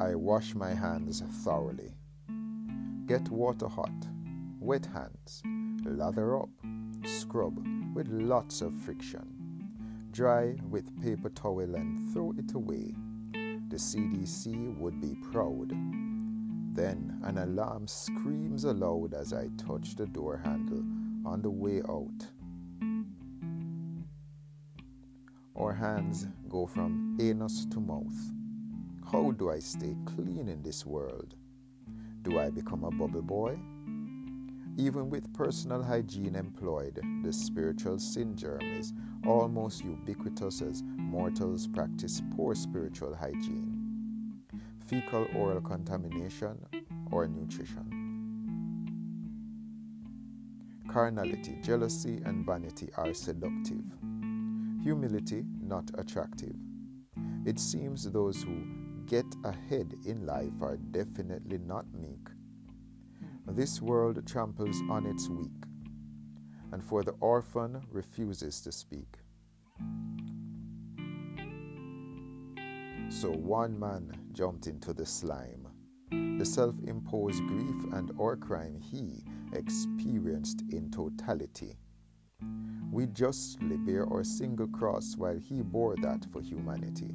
I wash my hands thoroughly. Get water hot, wet hands, lather up, scrub with lots of friction. Dry with paper towel and throw it away. The CDC would be proud. Then an alarm screams aloud as I touch the door handle on the way out. Our hands go from anus to mouth. How do I stay clean in this world? Do I become a bubble boy? Even with personal hygiene employed, the spiritual sin germ is almost ubiquitous as mortals practice poor spiritual hygiene, fecal oral contamination, or nutrition. Carnality, jealousy, and vanity are seductive. Humility, not attractive. It seems those who get ahead in life are definitely not meek. This world tramples on its weak, and for the orphan refuses to speak. So one man jumped into the slime. The self imposed grief and or crime he experienced in totality. We justly bear our single cross while he bore that for humanity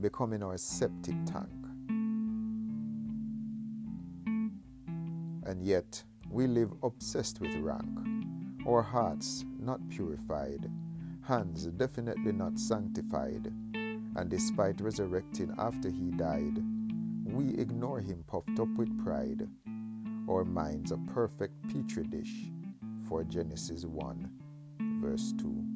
becoming our septic tank. And yet, we live obsessed with rank, our hearts not purified, hands definitely not sanctified, and despite resurrecting after he died, we ignore him puffed up with pride, our minds a perfect petri dish for Genesis 1, verse 2.